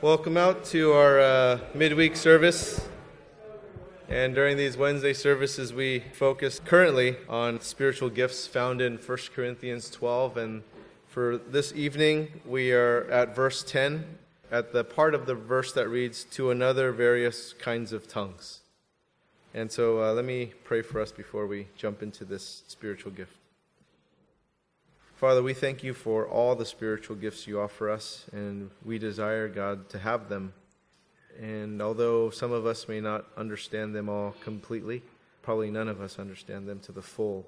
Welcome out to our uh, midweek service. And during these Wednesday services, we focus currently on spiritual gifts found in 1 Corinthians 12. And for this evening, we are at verse 10, at the part of the verse that reads, To another various kinds of tongues. And so uh, let me pray for us before we jump into this spiritual gift. Father, we thank you for all the spiritual gifts you offer us, and we desire, God, to have them. And although some of us may not understand them all completely, probably none of us understand them to the full,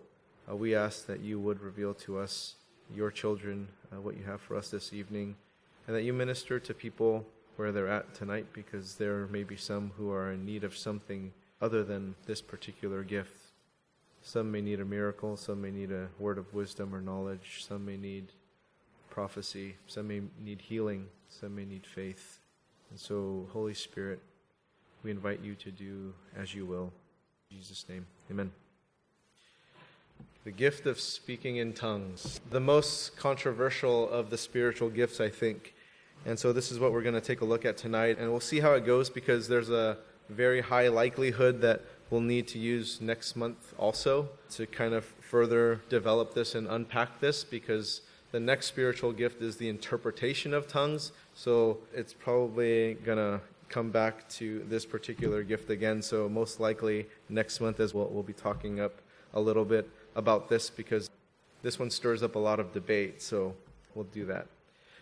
uh, we ask that you would reveal to us, your children, uh, what you have for us this evening, and that you minister to people where they're at tonight, because there may be some who are in need of something other than this particular gift. Some may need a miracle, some may need a word of wisdom or knowledge, some may need prophecy, some may need healing, some may need faith. And so, Holy Spirit, we invite you to do as you will. In Jesus' name, amen. The gift of speaking in tongues, the most controversial of the spiritual gifts, I think. And so, this is what we're going to take a look at tonight. And we'll see how it goes because there's a very high likelihood that we'll need to use next month also to kind of further develop this and unpack this because the next spiritual gift is the interpretation of tongues. So it's probably going to come back to this particular gift again. So most likely next month as well, we'll be talking up a little bit about this because this one stirs up a lot of debate. So we'll do that.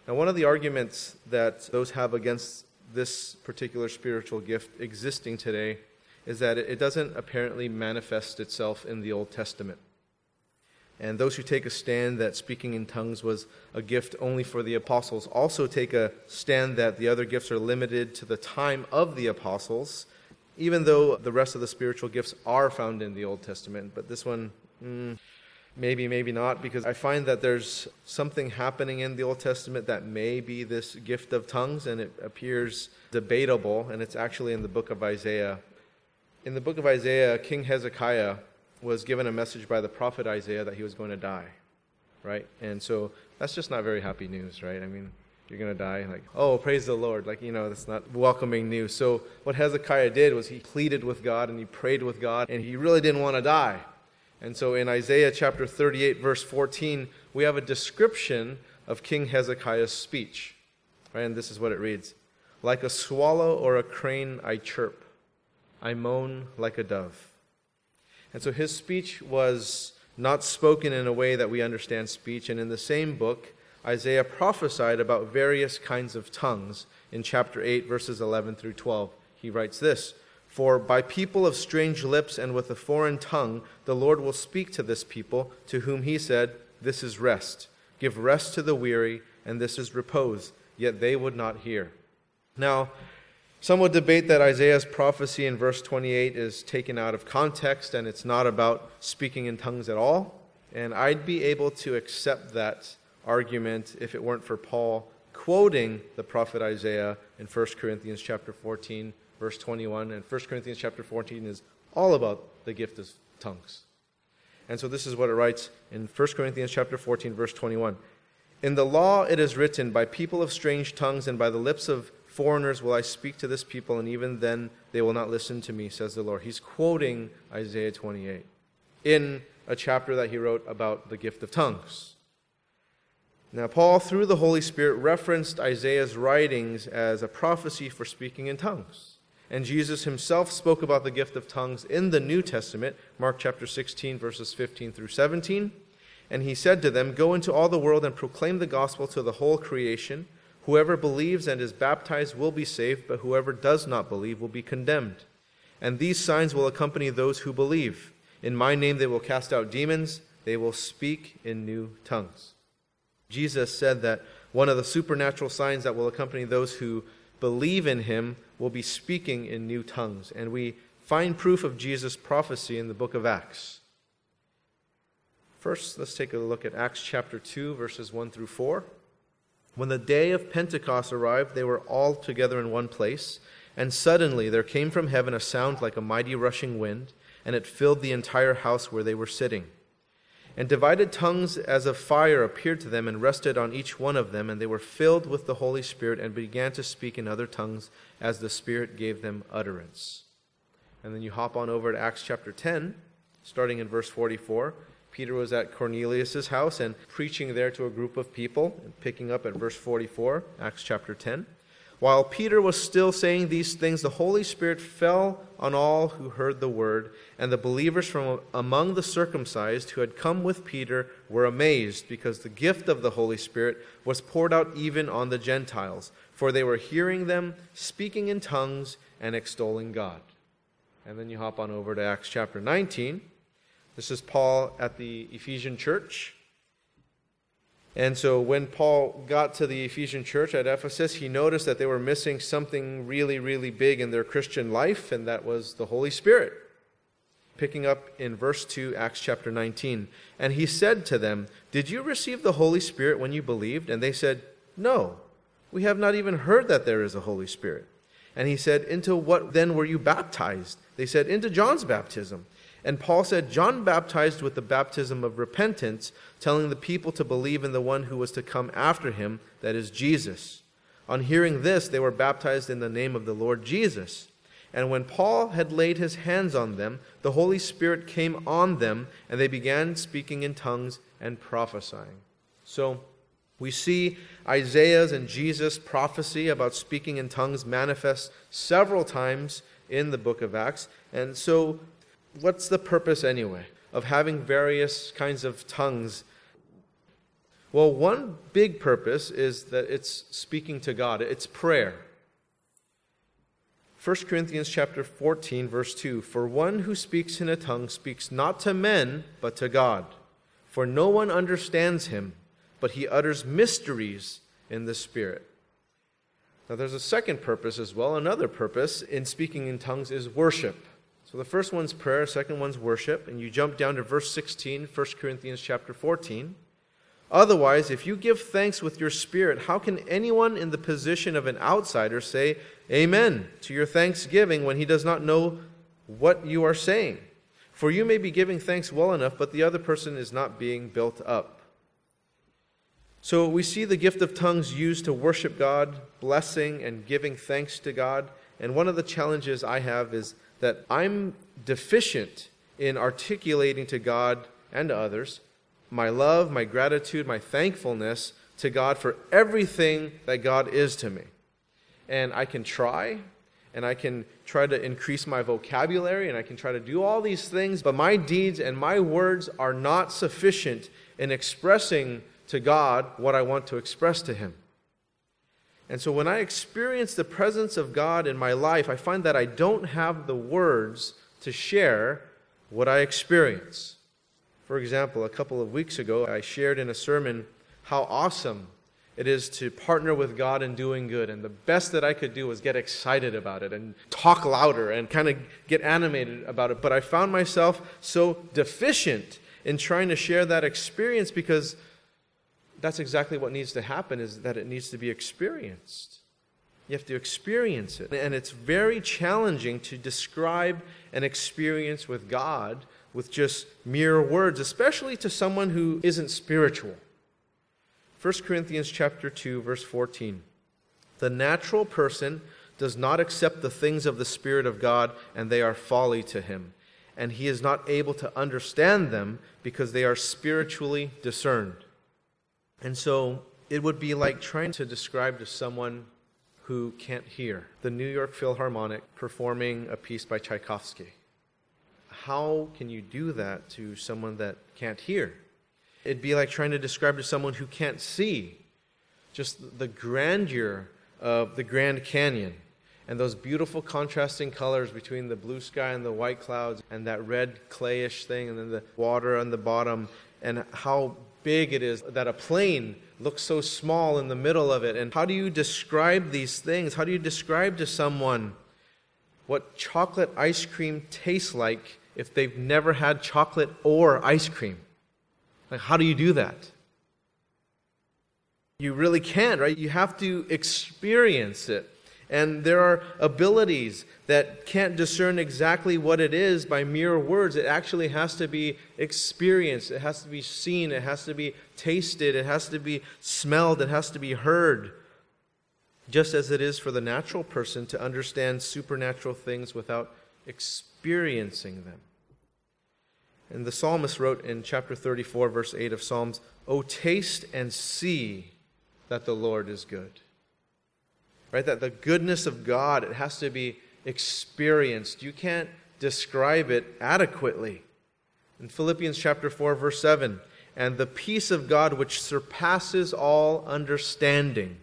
Now, one of the arguments that those have against this particular spiritual gift existing today is that it doesn't apparently manifest itself in the Old Testament. And those who take a stand that speaking in tongues was a gift only for the apostles also take a stand that the other gifts are limited to the time of the apostles, even though the rest of the spiritual gifts are found in the Old Testament. But this one, mm, maybe, maybe not, because I find that there's something happening in the Old Testament that may be this gift of tongues, and it appears debatable, and it's actually in the book of Isaiah in the book of Isaiah, King Hezekiah was given a message by the prophet Isaiah that he was going to die, right? And so that's just not very happy news, right? I mean, you're going to die. Like, oh, praise the Lord. Like, you know, that's not welcoming news. So, what Hezekiah did was he pleaded with God and he prayed with God, and he really didn't want to die. And so, in Isaiah chapter 38, verse 14, we have a description of King Hezekiah's speech. Right? And this is what it reads Like a swallow or a crane, I chirp. I moan like a dove. And so his speech was not spoken in a way that we understand speech. And in the same book, Isaiah prophesied about various kinds of tongues in chapter 8, verses 11 through 12. He writes this For by people of strange lips and with a foreign tongue, the Lord will speak to this people, to whom he said, This is rest. Give rest to the weary, and this is repose. Yet they would not hear. Now, some would debate that Isaiah's prophecy in verse 28 is taken out of context and it's not about speaking in tongues at all. And I'd be able to accept that argument if it weren't for Paul quoting the prophet Isaiah in 1 Corinthians chapter 14 verse 21 and 1 Corinthians chapter 14 is all about the gift of tongues. And so this is what it writes in 1 Corinthians chapter 14 verse 21. In the law it is written by people of strange tongues and by the lips of foreigners will I speak to this people, and even then they will not listen to me, says the Lord. He's quoting Isaiah 28 in a chapter that he wrote about the gift of tongues. Now, Paul, through the Holy Spirit, referenced Isaiah's writings as a prophecy for speaking in tongues. And Jesus himself spoke about the gift of tongues in the New Testament, Mark chapter 16, verses 15 through 17. And he said to them, Go into all the world and proclaim the gospel to the whole creation. Whoever believes and is baptized will be saved, but whoever does not believe will be condemned. And these signs will accompany those who believe. In my name they will cast out demons, they will speak in new tongues. Jesus said that one of the supernatural signs that will accompany those who believe in him will be speaking in new tongues. And we find proof of Jesus' prophecy in the book of Acts. First, let's take a look at Acts chapter 2, verses 1 through 4. When the day of Pentecost arrived, they were all together in one place, and suddenly there came from heaven a sound like a mighty rushing wind, and it filled the entire house where they were sitting. And divided tongues as of fire appeared to them and rested on each one of them, and they were filled with the Holy Spirit and began to speak in other tongues as the Spirit gave them utterance. And then you hop on over to Acts chapter 10, starting in verse 44. Peter was at Cornelius' house and preaching there to a group of people, picking up at verse 44, Acts chapter 10. While Peter was still saying these things, the Holy Spirit fell on all who heard the word, and the believers from among the circumcised who had come with Peter were amazed because the gift of the Holy Spirit was poured out even on the Gentiles, for they were hearing them speaking in tongues and extolling God. And then you hop on over to Acts chapter 19. This is Paul at the Ephesian church. And so when Paul got to the Ephesian church at Ephesus, he noticed that they were missing something really, really big in their Christian life, and that was the Holy Spirit. Picking up in verse 2, Acts chapter 19. And he said to them, Did you receive the Holy Spirit when you believed? And they said, No, we have not even heard that there is a Holy Spirit. And he said, Into what then were you baptized? They said, Into John's baptism. And Paul said, John baptized with the baptism of repentance, telling the people to believe in the one who was to come after him, that is Jesus. On hearing this, they were baptized in the name of the Lord Jesus. And when Paul had laid his hands on them, the Holy Spirit came on them, and they began speaking in tongues and prophesying. So we see Isaiah's and Jesus' prophecy about speaking in tongues manifest several times in the book of Acts. And so what's the purpose anyway of having various kinds of tongues? Well, one big purpose is that it's speaking to God, it's prayer. 1 Corinthians chapter 14 verse 2 For one who speaks in a tongue speaks not to men but to God. For no one understands him but he utters mysteries in the spirit. Now there's a second purpose as well. Another purpose in speaking in tongues is worship so the first one's prayer, second one's worship, and you jump down to verse 16, 1 Corinthians chapter 14. Otherwise, if you give thanks with your spirit, how can anyone in the position of an outsider say amen to your thanksgiving when he does not know what you are saying? For you may be giving thanks well enough, but the other person is not being built up. So we see the gift of tongues used to worship God, blessing and giving thanks to God. And one of the challenges I have is that I'm deficient in articulating to God and to others my love, my gratitude, my thankfulness to God for everything that God is to me. And I can try, and I can try to increase my vocabulary, and I can try to do all these things, but my deeds and my words are not sufficient in expressing to God what I want to express to Him. And so when I experience the presence of God in my life, I find that I don't have the words to share what I experience. For example, a couple of weeks ago, I shared in a sermon how awesome it is to partner with God in doing good. And the best that I could do was get excited about it and talk louder and kind of get animated about it. But I found myself so deficient in trying to share that experience because that's exactly what needs to happen is that it needs to be experienced. You have to experience it. And it's very challenging to describe an experience with God with just mere words, especially to someone who isn't spiritual. 1 Corinthians chapter 2 verse 14. The natural person does not accept the things of the spirit of God and they are folly to him, and he is not able to understand them because they are spiritually discerned. And so it would be like trying to describe to someone who can't hear the New York Philharmonic performing a piece by Tchaikovsky. How can you do that to someone that can't hear? It'd be like trying to describe to someone who can't see just the grandeur of the Grand Canyon and those beautiful contrasting colors between the blue sky and the white clouds and that red clayish thing and then the water on the bottom and how big it is that a plane looks so small in the middle of it. And how do you describe these things? How do you describe to someone what chocolate ice cream tastes like if they've never had chocolate or ice cream? Like, how do you do that? You really can't, right? You have to experience it. And there are abilities that can't discern exactly what it is by mere words. It actually has to be experienced, it has to be seen, it has to be tasted, it has to be smelled, it has to be heard. Just as it is for the natural person to understand supernatural things without experiencing them. And the psalmist wrote in chapter 34, verse 8 of Psalms, Oh, taste and see that the Lord is good. Right? That the goodness of God, it has to be experienced. You can't describe it adequately. In Philippians chapter 4, verse 7, and the peace of God which surpasses all understanding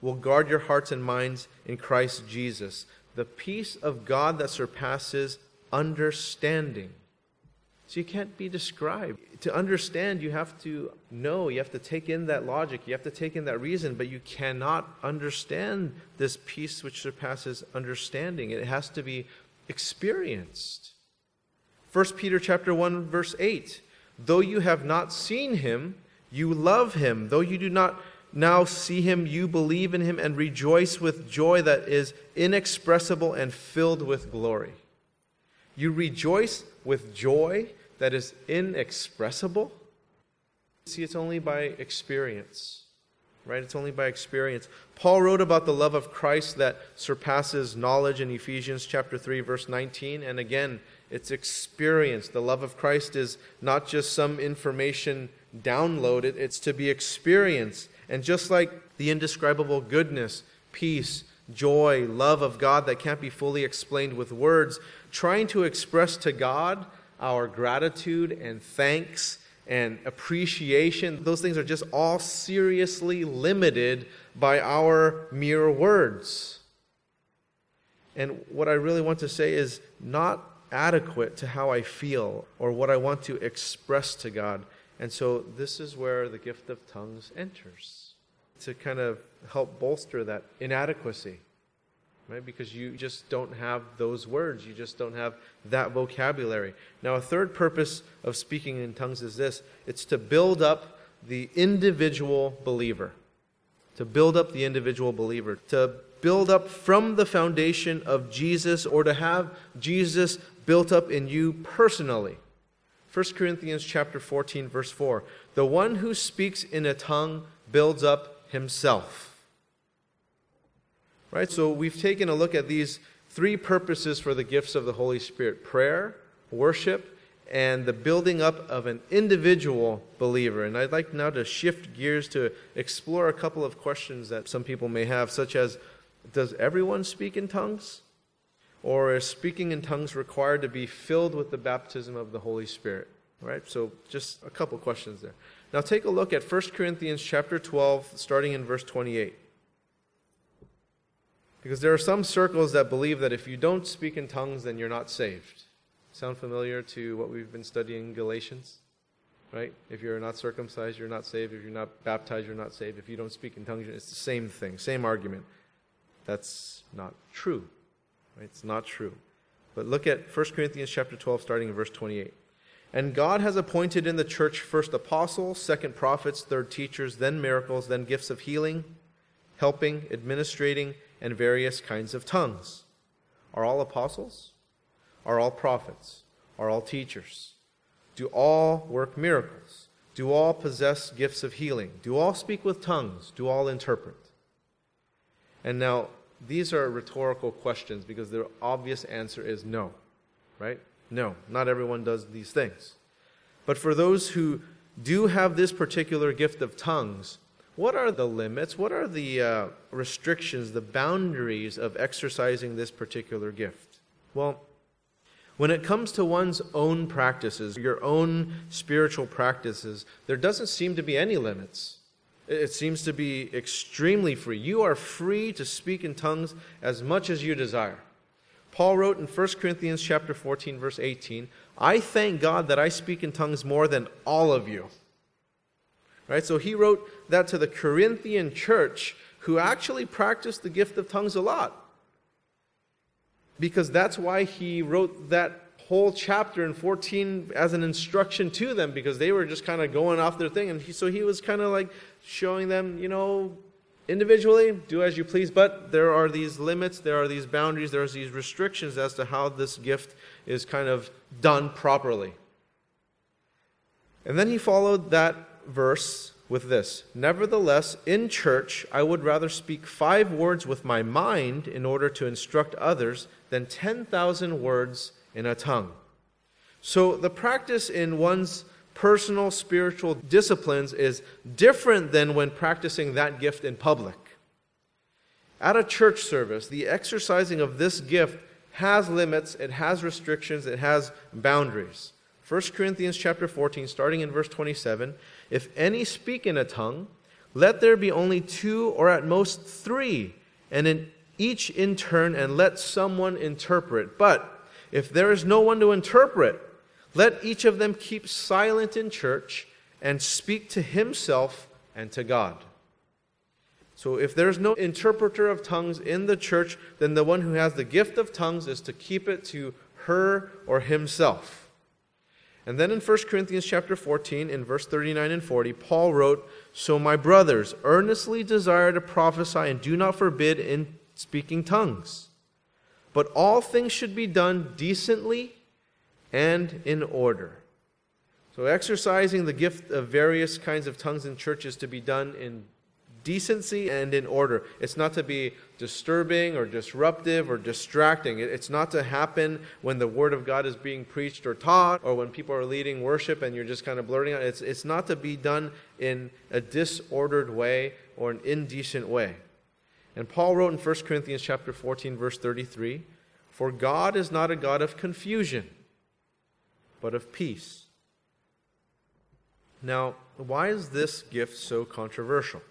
will guard your hearts and minds in Christ Jesus. The peace of God that surpasses understanding. So you can't be described. To understand, you have to know, you have to take in that logic, you have to take in that reason, but you cannot understand this peace which surpasses understanding. It has to be experienced. 1 Peter chapter 1 verse 8. Though you have not seen him, you love him. Though you do not now see him, you believe in him and rejoice with joy that is inexpressible and filled with glory. You rejoice with joy that is inexpressible? See, it's only by experience, right? It's only by experience. Paul wrote about the love of Christ that surpasses knowledge in Ephesians chapter 3 verse 19, and again, it's experience. The love of Christ is not just some information downloaded, it's to be experienced. And just like the indescribable goodness, peace, joy, love of God that can't be fully explained with words, trying to express to God our gratitude and thanks and appreciation, those things are just all seriously limited by our mere words. And what I really want to say is not adequate to how I feel or what I want to express to God. And so this is where the gift of tongues enters to kind of help bolster that inadequacy right? Because you just don't have those words. You just don't have that vocabulary. Now, a third purpose of speaking in tongues is this it's to build up the individual believer. To build up the individual believer. To build up from the foundation of Jesus or to have Jesus built up in you personally. 1 Corinthians chapter 14 verse 4. The one who speaks in a tongue builds up himself. Right? So we've taken a look at these three purposes for the gifts of the Holy Spirit prayer, worship, and the building up of an individual believer. And I'd like now to shift gears to explore a couple of questions that some people may have, such as Does everyone speak in tongues? Or is speaking in tongues required to be filled with the baptism of the Holy Spirit? Right? So just a couple questions there. Now take a look at 1 Corinthians chapter 12, starting in verse 28. Because there are some circles that believe that if you don't speak in tongues, then you're not saved. Sound familiar to what we've been studying in Galatians? Right? If you're not circumcised, you're not saved. If you're not baptized, you're not saved. If you don't speak in tongues, it's the same thing, same argument. That's not true. Right? It's not true. But look at 1 Corinthians chapter 12, starting in verse 28. And God has appointed in the church first apostles, second prophets, third teachers, then miracles, then gifts of healing, helping, administrating, and various kinds of tongues. Are all apostles? Are all prophets? Are all teachers? Do all work miracles? Do all possess gifts of healing? Do all speak with tongues? Do all interpret? And now, these are rhetorical questions because the obvious answer is no, right? No, not everyone does these things. But for those who do have this particular gift of tongues, what are the limits? What are the uh, restrictions, the boundaries of exercising this particular gift? Well, when it comes to one's own practices, your own spiritual practices, there doesn't seem to be any limits. It seems to be extremely free. You are free to speak in tongues as much as you desire. Paul wrote in 1 Corinthians chapter 14 verse 18, "I thank God that I speak in tongues more than all of you." Right? So he wrote that to the Corinthian church who actually practiced the gift of tongues a lot. Because that's why he wrote that whole chapter in 14 as an instruction to them because they were just kind of going off their thing. And he, so he was kind of like showing them, you know, individually, do as you please, but there are these limits, there are these boundaries, there's these restrictions as to how this gift is kind of done properly. And then he followed that verse with this Nevertheless, in church, I would rather speak five words with my mind in order to instruct others than 10,000 words in a tongue. So the practice in one's personal spiritual disciplines is different than when practicing that gift in public. At a church service, the exercising of this gift has limits, it has restrictions, it has boundaries. 1 Corinthians chapter 14 starting in verse 27, if any speak in a tongue, let there be only two or at most 3, and in each in turn and let someone interpret. But if there is no one to interpret, let each of them keep silent in church and speak to himself and to God. So if there's no interpreter of tongues in the church, then the one who has the gift of tongues is to keep it to her or himself. And then in 1 Corinthians chapter 14, in verse 39 and 40, Paul wrote, So my brothers, earnestly desire to prophesy and do not forbid in speaking tongues. But all things should be done decently and in order. So exercising the gift of various kinds of tongues in churches to be done in decency and in order. It's not to be disturbing or disruptive or distracting. It's not to happen when the Word of God is being preached or taught or when people are leading worship and you're just kind of blurting out. It's, it's not to be done in a disordered way or an indecent way. And Paul wrote in 1 Corinthians chapter 14 verse 33, "For God is not a God of confusion, but of peace." Now, why is this gift so controversial?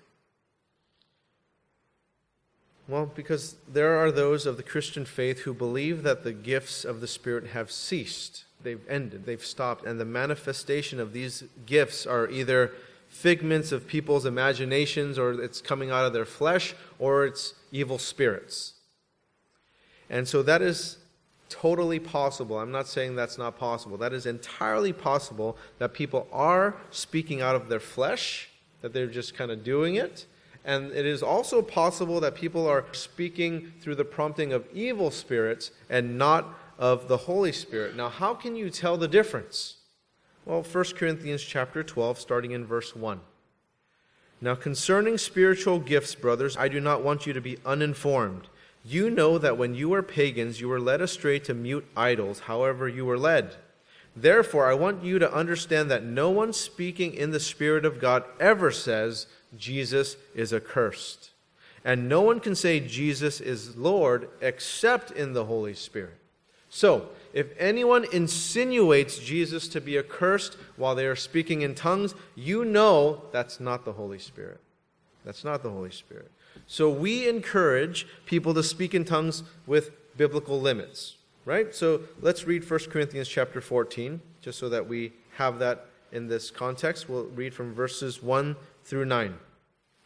Well, because there are those of the Christian faith who believe that the gifts of the Spirit have ceased. They've ended, they've stopped, and the manifestation of these gifts are either figments of people's imaginations, or it's coming out of their flesh, or it's evil spirits. And so that is totally possible. I'm not saying that's not possible. That is entirely possible that people are speaking out of their flesh, that they're just kind of doing it and it is also possible that people are speaking through the prompting of evil spirits and not of the Holy Spirit. Now, how can you tell the difference? Well, 1 Corinthians chapter 12, starting in verse 1. Now, concerning spiritual gifts, brothers, I do not want you to be uninformed. You know that when you were pagans, you were led astray to mute idols, however, you were led. Therefore, I want you to understand that no one speaking in the Spirit of God ever says, Jesus is accursed. And no one can say Jesus is Lord except in the Holy Spirit. So, if anyone insinuates Jesus to be accursed while they are speaking in tongues, you know that's not the Holy Spirit. That's not the Holy Spirit. So, we encourage people to speak in tongues with biblical limits, right? So, let's read 1 Corinthians chapter 14, just so that we have that in this context. We'll read from verses 1 through 9.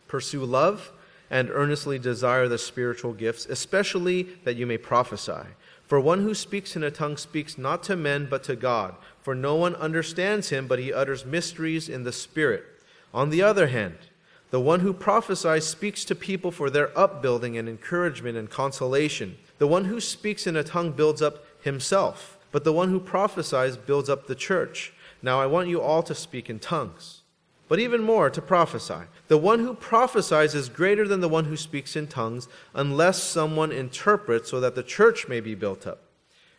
Pursue love and earnestly desire the spiritual gifts, especially that you may prophesy. For one who speaks in a tongue speaks not to men, but to God. For no one understands him, but he utters mysteries in the Spirit. On the other hand, the one who prophesies speaks to people for their upbuilding and encouragement and consolation. The one who speaks in a tongue builds up himself, but the one who prophesies builds up the church. Now I want you all to speak in tongues but even more to prophesy. The one who prophesies is greater than the one who speaks in tongues, unless someone interprets so that the church may be built up.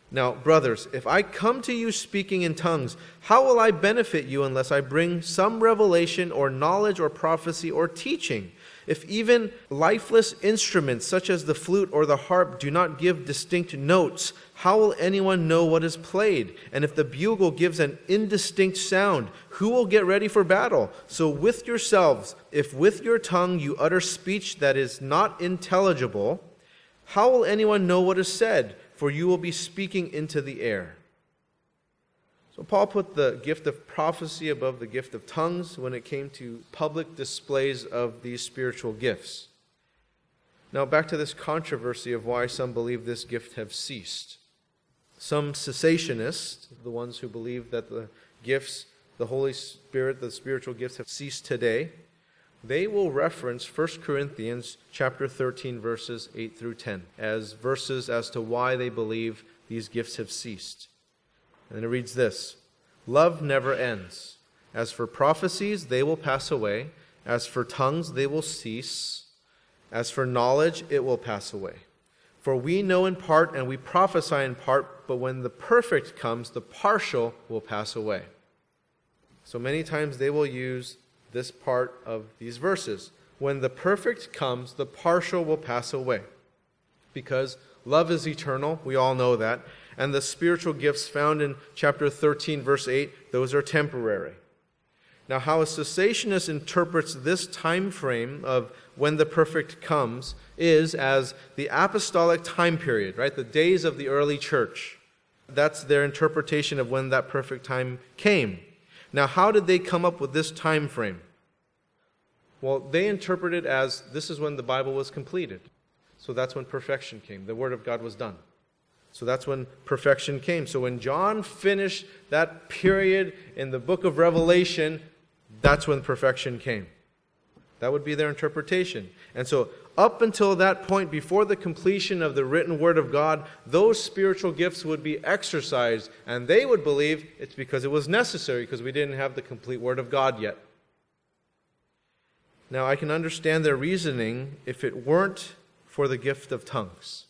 Now, brothers, if I come to you speaking in tongues, how will I benefit you unless I bring some revelation or knowledge or prophecy or teaching? If even lifeless instruments such as the flute or the harp do not give distinct notes, how will anyone know what is played? And if the bugle gives an indistinct sound, who will get ready for battle? So with yourselves, if with your tongue you utter speech that is not intelligible, how will anyone know what is said? For you will be speaking into the air. So, Paul put the gift of prophecy above the gift of tongues when it came to public displays of these spiritual gifts. Now, back to this controversy of why some believe this gift have ceased. Some cessationists, the ones who believe that the gifts, the Holy Spirit, the spiritual gifts have ceased today, they will reference 1 Corinthians chapter 13 verses 8 through 10 as verses as to why they believe these gifts have ceased. And it reads this: Love never ends. As for prophecies, they will pass away. As for tongues, they will cease. As for knowledge, it will pass away. For we know in part and we prophesy in part, but when the perfect comes, the partial will pass away. So many times they will use this part of these verses. When the perfect comes, the partial will pass away. Because love is eternal, we all know that. And the spiritual gifts found in chapter 13, verse 8, those are temporary. Now, how a cessationist interprets this time frame of when the perfect comes is as the apostolic time period, right? The days of the early church. That's their interpretation of when that perfect time came. Now, how did they come up with this time frame? Well, they interpret it as this is when the Bible was completed. So that's when perfection came. The Word of God was done. So that's when perfection came. So when John finished that period in the book of Revelation, that's when perfection came. That would be their interpretation. And so, up until that point, before the completion of the written Word of God, those spiritual gifts would be exercised. And they would believe it's because it was necessary, because we didn't have the complete Word of God yet. Now, I can understand their reasoning if it weren't for the gift of tongues.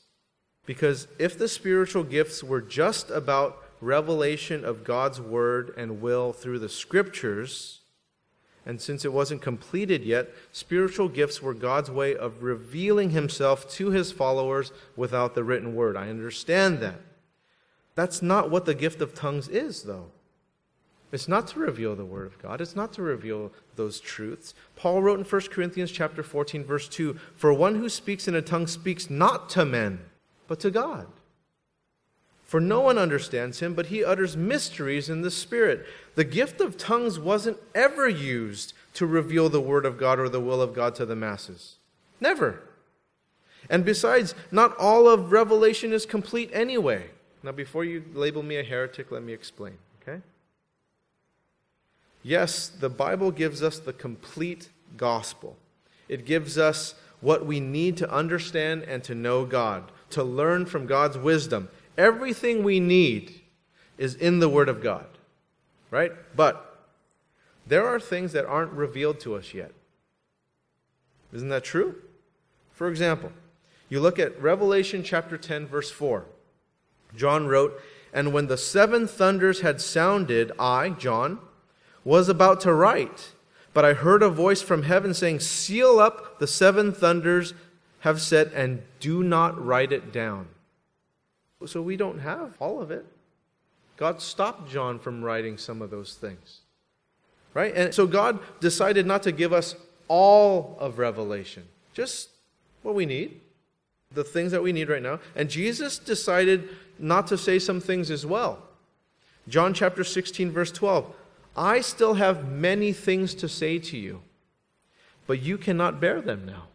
Because if the spiritual gifts were just about revelation of God's Word and will through the Scriptures, and since it wasn't completed yet, spiritual gifts were God's way of revealing himself to his followers without the written word. I understand that. That's not what the gift of tongues is, though. It's not to reveal the word of God. It's not to reveal those truths. Paul wrote in 1 Corinthians chapter 14 verse 2, "For one who speaks in a tongue speaks not to men, but to God." For no one understands him, but he utters mysteries in the Spirit. The gift of tongues wasn't ever used to reveal the Word of God or the will of God to the masses. Never. And besides, not all of Revelation is complete anyway. Now, before you label me a heretic, let me explain, okay? Yes, the Bible gives us the complete gospel. It gives us what we need to understand and to know God, to learn from God's wisdom. Everything we need is in the Word of God, right? But there are things that aren't revealed to us yet. Isn't that true? For example, you look at Revelation chapter 10, verse 4. John wrote, And when the seven thunders had sounded, I, John, was about to write. But I heard a voice from heaven saying, Seal up the seven thunders have said, and do not write it down. So we don't have all of it. God stopped John from writing some of those things. Right? And so God decided not to give us all of Revelation, just what we need, the things that we need right now. And Jesus decided not to say some things as well. John chapter 16, verse 12 I still have many things to say to you, but you cannot bear them now.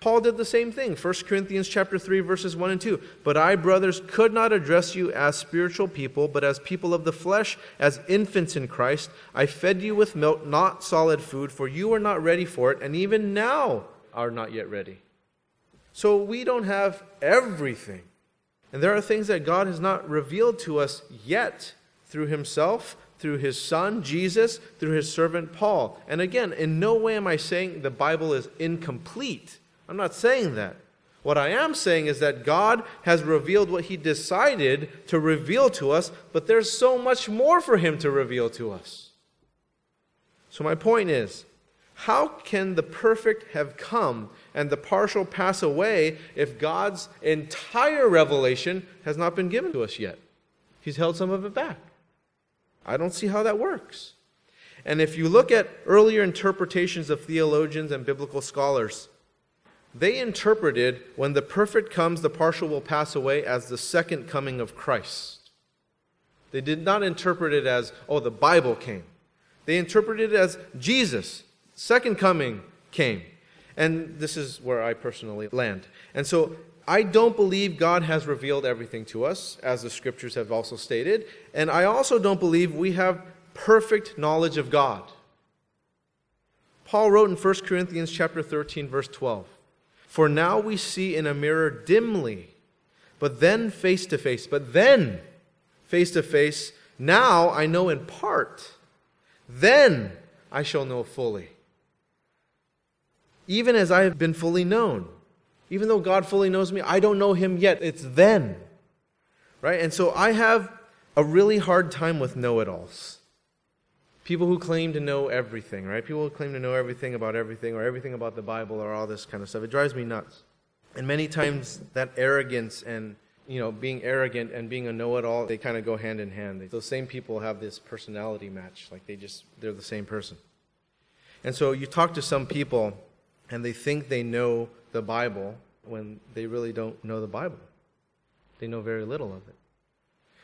Paul did the same thing. 1 Corinthians chapter 3 verses 1 and 2. But I brothers could not address you as spiritual people, but as people of the flesh, as infants in Christ. I fed you with milk, not solid food, for you are not ready for it, and even now are not yet ready. So we don't have everything. And there are things that God has not revealed to us yet through himself, through his son Jesus, through his servant Paul. And again, in no way am I saying the Bible is incomplete. I'm not saying that. What I am saying is that God has revealed what He decided to reveal to us, but there's so much more for Him to reveal to us. So, my point is how can the perfect have come and the partial pass away if God's entire revelation has not been given to us yet? He's held some of it back. I don't see how that works. And if you look at earlier interpretations of theologians and biblical scholars, they interpreted when the perfect comes, the partial will pass away as the second coming of Christ. They did not interpret it as, oh, the Bible came. They interpreted it as Jesus, second coming, came. And this is where I personally land. And so I don't believe God has revealed everything to us, as the scriptures have also stated. And I also don't believe we have perfect knowledge of God. Paul wrote in 1 Corinthians chapter 13 verse 12, "For now we see in a mirror dimly, but then face to face, but then face to face, now I know in part, then I shall know fully, even as I have been fully known." Even though God fully knows me, I don't know him yet. It's then. Right? And so I have a really hard time with know it alls. People who claim to know everything, right? People who claim to know everything about everything or everything about the Bible or all this kind of stuff. It drives me nuts. And many times that arrogance and you know, being arrogant and being a know-it-all, they kind of go hand in hand. Those same people have this personality match, like they just they're the same person. And so you talk to some people and they think they know the Bible when they really don't know the Bible. They know very little of it.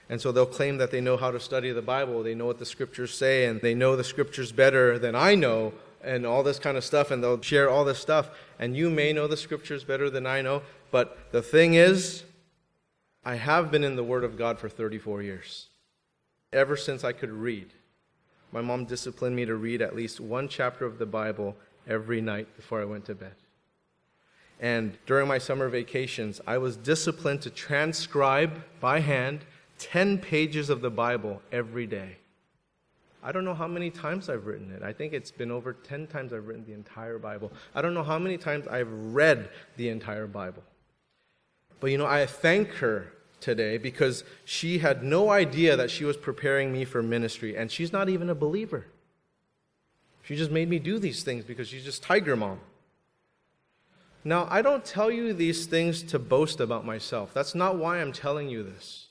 And so they'll claim that they know how to study the Bible, they know what the scriptures say, and they know the scriptures better than I know, and all this kind of stuff, and they'll share all this stuff. And you may know the scriptures better than I know, but the thing is, I have been in the Word of God for 34 years, ever since I could read. My mom disciplined me to read at least one chapter of the Bible every night before I went to bed. And during my summer vacations, I was disciplined to transcribe by hand 10 pages of the Bible every day. I don't know how many times I've written it. I think it's been over 10 times I've written the entire Bible. I don't know how many times I've read the entire Bible. But you know, I thank her today because she had no idea that she was preparing me for ministry, and she's not even a believer. She just made me do these things because she's just tiger mom. Now, I don't tell you these things to boast about myself. That's not why I'm telling you this.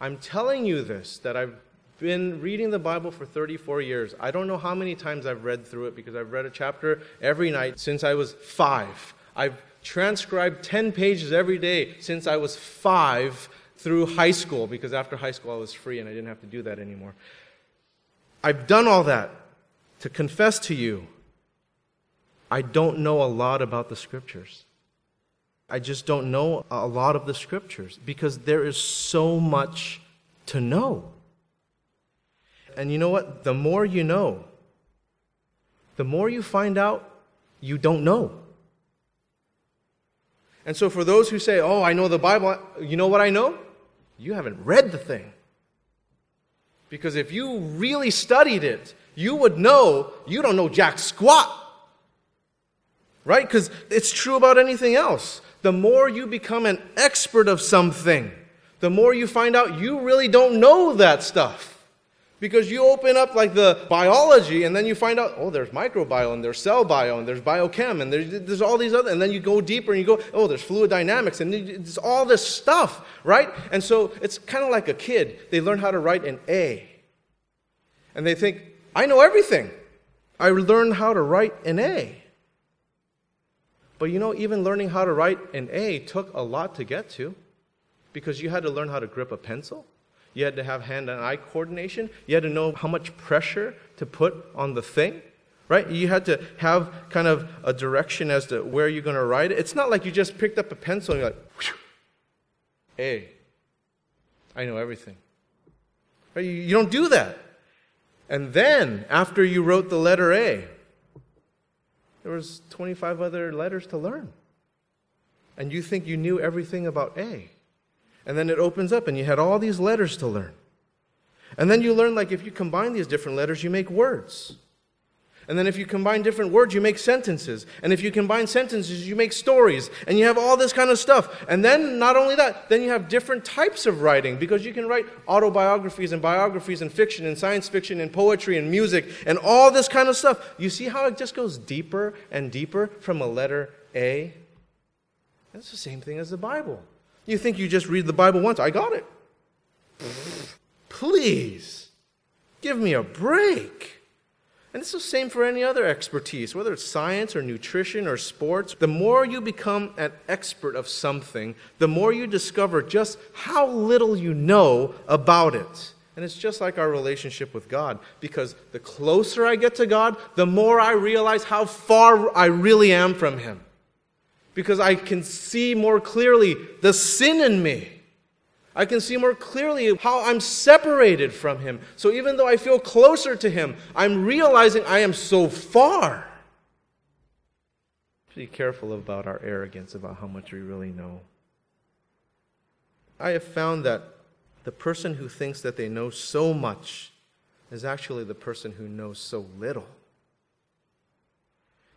I'm telling you this that I've been reading the Bible for 34 years. I don't know how many times I've read through it because I've read a chapter every night since I was five. I've transcribed 10 pages every day since I was five through high school because after high school I was free and I didn't have to do that anymore. I've done all that to confess to you I don't know a lot about the scriptures. I just don't know a lot of the scriptures because there is so much to know. And you know what? The more you know, the more you find out you don't know. And so, for those who say, Oh, I know the Bible, you know what I know? You haven't read the thing. Because if you really studied it, you would know you don't know jack squat right? Because it's true about anything else. The more you become an expert of something, the more you find out you really don't know that stuff. Because you open up like the biology and then you find out, oh, there's microbiome, and there's cell bio, and there's biochem, and there's, there's all these other, and then you go deeper and you go, oh, there's fluid dynamics, and there's all this stuff, right? And so it's kind of like a kid. They learn how to write an A. And they think, I know everything. I learned how to write an A. But you know, even learning how to write an A took a lot to get to because you had to learn how to grip a pencil. You had to have hand and eye coordination. You had to know how much pressure to put on the thing, right? You had to have kind of a direction as to where you're going to write it. It's not like you just picked up a pencil and you're like, A. I know everything. Right? You don't do that. And then, after you wrote the letter A, there was 25 other letters to learn. And you think you knew everything about A. And then it opens up and you had all these letters to learn. And then you learn like if you combine these different letters, you make words. And then if you combine different words, you make sentences. And if you combine sentences, you make stories. And you have all this kind of stuff. And then, not only that, then you have different types of writing because you can write autobiographies and biographies and fiction and science fiction and poetry and music and all this kind of stuff. You see how it just goes deeper and deeper from a letter A? That's the same thing as the Bible. You think you just read the Bible once, I got it. Please, give me a break. And it's the same for any other expertise, whether it's science or nutrition or sports. The more you become an expert of something, the more you discover just how little you know about it. And it's just like our relationship with God, because the closer I get to God, the more I realize how far I really am from Him. Because I can see more clearly the sin in me. I can see more clearly how I'm separated from Him. So even though I feel closer to Him, I'm realizing I am so far. be careful about our arrogance, about how much we really know. I have found that the person who thinks that they know so much is actually the person who knows so little.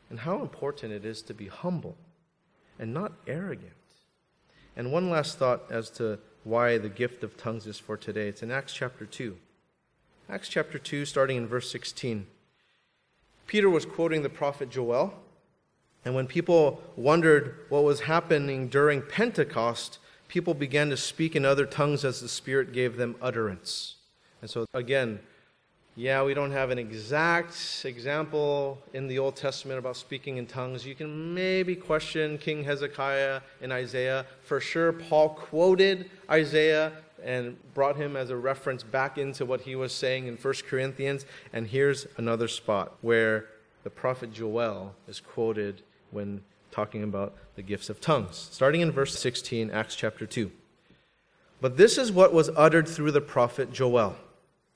And how important it is to be humble and not arrogant. And one last thought as to why the gift of tongues is for today. It's in Acts chapter 2. Acts chapter 2, starting in verse 16. Peter was quoting the prophet Joel. And when people wondered what was happening during Pentecost, people began to speak in other tongues as the Spirit gave them utterance. And so, again, yeah, we don't have an exact example in the Old Testament about speaking in tongues. You can maybe question King Hezekiah and Isaiah. For sure, Paul quoted Isaiah and brought him as a reference back into what he was saying in 1 Corinthians. And here's another spot where the prophet Joel is quoted when talking about the gifts of tongues. Starting in verse 16, Acts chapter 2. But this is what was uttered through the prophet Joel.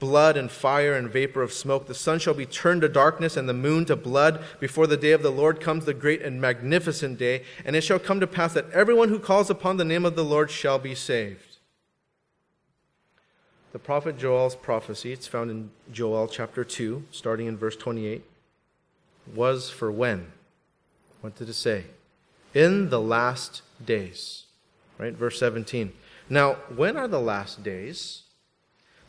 blood and fire and vapor of smoke. The sun shall be turned to darkness and the moon to blood before the day of the Lord comes, the great and magnificent day. And it shall come to pass that everyone who calls upon the name of the Lord shall be saved. The prophet Joel's prophecy, it's found in Joel chapter 2, starting in verse 28, was for when? What did it say? In the last days. Right? Verse 17. Now, when are the last days?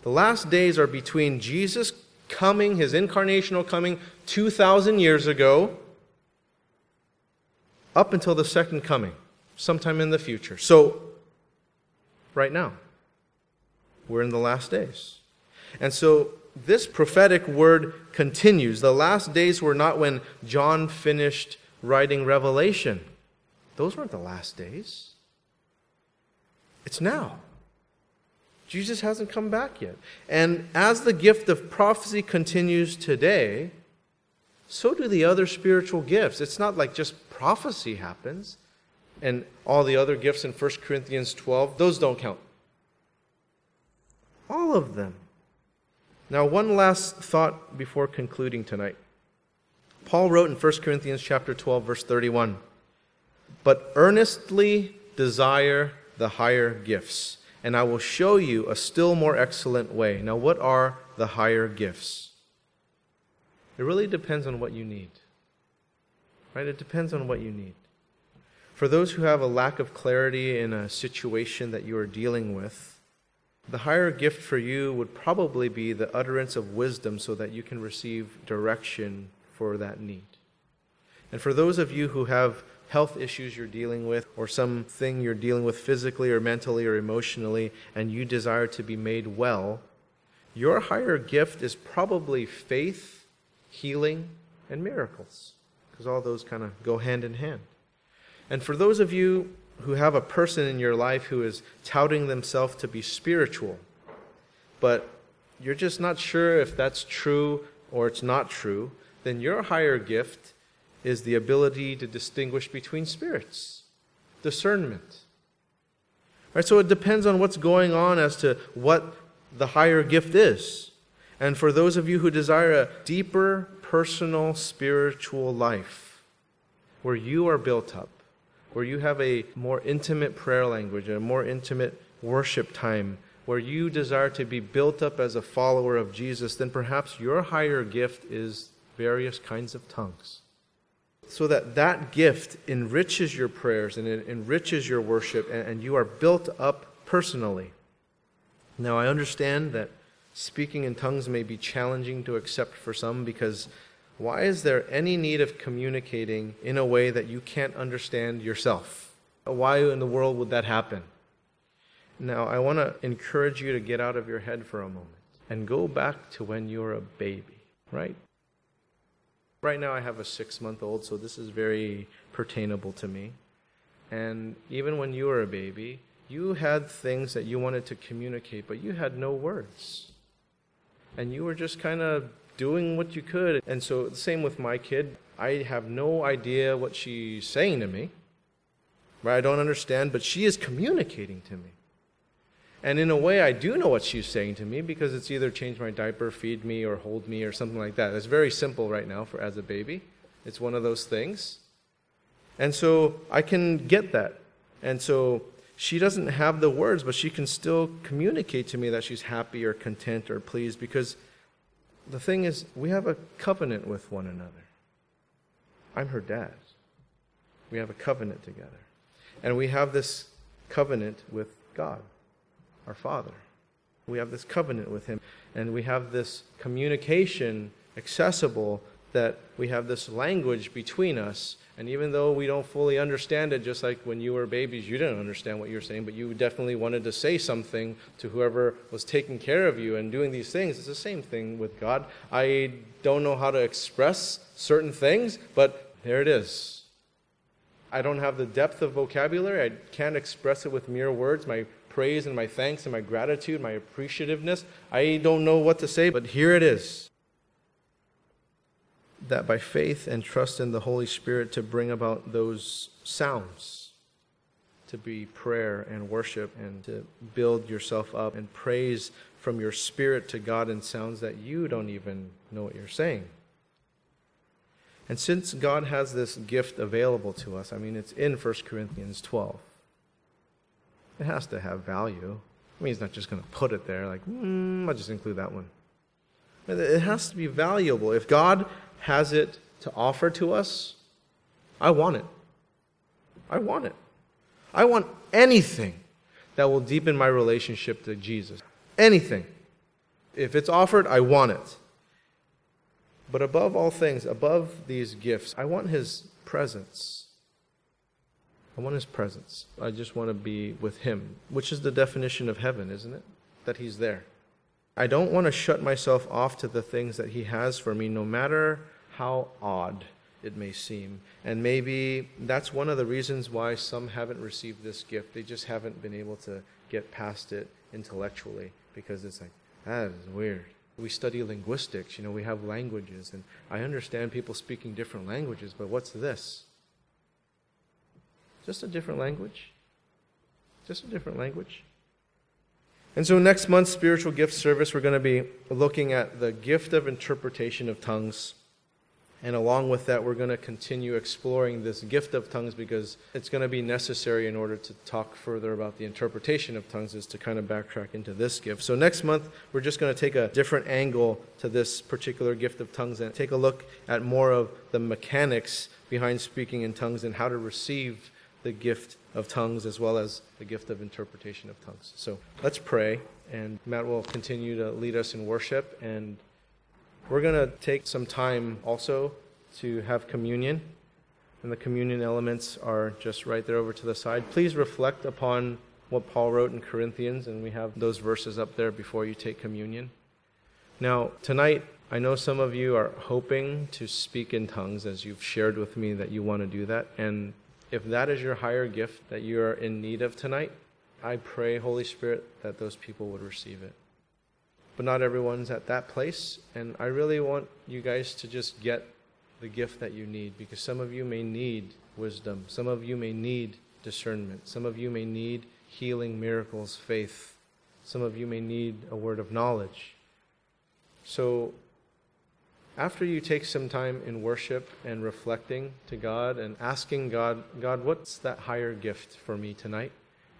The last days are between Jesus coming, his incarnational coming 2,000 years ago, up until the second coming, sometime in the future. So, right now, we're in the last days. And so, this prophetic word continues. The last days were not when John finished writing Revelation, those weren't the last days. It's now. Jesus hasn't come back yet. And as the gift of prophecy continues today, so do the other spiritual gifts. It's not like just prophecy happens and all the other gifts in 1 Corinthians 12, those don't count. All of them. Now, one last thought before concluding tonight. Paul wrote in 1 Corinthians chapter 12 verse 31, "But earnestly desire the higher gifts." And I will show you a still more excellent way. Now, what are the higher gifts? It really depends on what you need. Right? It depends on what you need. For those who have a lack of clarity in a situation that you are dealing with, the higher gift for you would probably be the utterance of wisdom so that you can receive direction for that need. And for those of you who have health issues you're dealing with, or something you're dealing with physically or mentally or emotionally, and you desire to be made well, your higher gift is probably faith, healing, and miracles, because all those kind of go hand in hand. And for those of you who have a person in your life who is touting themselves to be spiritual, but you're just not sure if that's true or it's not true, then your higher gift is the ability to distinguish between spirits, discernment. Right, so it depends on what's going on as to what the higher gift is. And for those of you who desire a deeper, personal, spiritual life, where you are built up, where you have a more intimate prayer language, and a more intimate worship time, where you desire to be built up as a follower of Jesus, then perhaps your higher gift is various kinds of tongues so that that gift enriches your prayers and it enriches your worship and, and you are built up personally. Now, I understand that speaking in tongues may be challenging to accept for some because why is there any need of communicating in a way that you can't understand yourself? Why in the world would that happen? Now, I want to encourage you to get out of your head for a moment and go back to when you were a baby, right? Right now, I have a six month old, so this is very pertainable to me. And even when you were a baby, you had things that you wanted to communicate, but you had no words. and you were just kind of doing what you could. And so, the same with my kid. I have no idea what she's saying to me. Right? I don't understand, but she is communicating to me. And in a way, I do know what she's saying to me because it's either change my diaper, feed me, or hold me, or something like that. It's very simple right now for as a baby. It's one of those things. And so I can get that. And so she doesn't have the words, but she can still communicate to me that she's happy or content or pleased because the thing is, we have a covenant with one another. I'm her dad. We have a covenant together. And we have this covenant with God our Father. We have this covenant with Him, and we have this communication accessible that we have this language between us. And even though we don't fully understand it, just like when you were babies, you didn't understand what you were saying, but you definitely wanted to say something to whoever was taking care of you and doing these things. It's the same thing with God. I don't know how to express certain things, but there it is. I don't have the depth of vocabulary. I can't express it with mere words. My praise and my thanks and my gratitude, my appreciativeness. I don't know what to say, but here it is. That by faith and trust in the Holy Spirit to bring about those sounds, to be prayer and worship, and to build yourself up and praise from your spirit to God in sounds that you don't even know what you're saying. And since God has this gift available to us, I mean, it's in 1 Corinthians 12. It has to have value. I mean, he's not just going to put it there like, mm, I'll just include that one. It has to be valuable. If God has it to offer to us, I want it. I want it. I want anything that will deepen my relationship to Jesus. Anything. If it's offered, I want it. But above all things, above these gifts, I want His presence. I want his presence. I just want to be with him, which is the definition of heaven, isn't it? That he's there. I don't want to shut myself off to the things that he has for me, no matter how odd it may seem. And maybe that's one of the reasons why some haven't received this gift. They just haven't been able to get past it intellectually because it's like, that is weird. We study linguistics, you know, we have languages, and I understand people speaking different languages, but what's this? Just a different language. Just a different language. And so, next month's spiritual gift service, we're going to be looking at the gift of interpretation of tongues. And along with that, we're going to continue exploring this gift of tongues because it's going to be necessary in order to talk further about the interpretation of tongues, is to kind of backtrack into this gift. So, next month, we're just going to take a different angle to this particular gift of tongues and take a look at more of the mechanics behind speaking in tongues and how to receive the gift of tongues as well as the gift of interpretation of tongues. So let's pray, and Matt will continue to lead us in worship. And we're going to take some time also to have communion. And the communion elements are just right there over to the side. Please reflect upon what Paul wrote in Corinthians, and we have those verses up there before you take communion. Now, tonight, I know some of you are hoping to speak in tongues as you've shared with me that you want to do that. And if that is your higher gift that you are in need of tonight, I pray, Holy Spirit, that those people would receive it. But not everyone's at that place, and I really want you guys to just get the gift that you need because some of you may need wisdom, some of you may need discernment, some of you may need healing, miracles, faith, some of you may need a word of knowledge. So after you take some time in worship and reflecting to God and asking God, God, what's that higher gift for me tonight?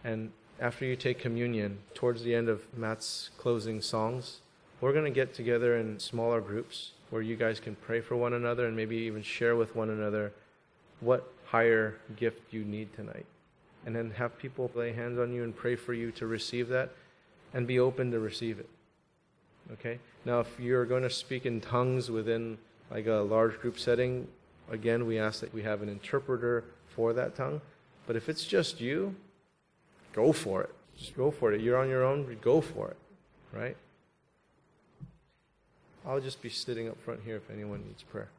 And after you take communion, towards the end of Matt's closing songs, we're going to get together in smaller groups where you guys can pray for one another and maybe even share with one another what higher gift you need tonight. And then have people lay hands on you and pray for you to receive that and be open to receive it. Okay? Now, if you're going to speak in tongues within like a large group setting, again, we ask that we have an interpreter for that tongue. But if it's just you, go for it. Just go for it. You're on your own, go for it. Right? I'll just be sitting up front here if anyone needs prayer.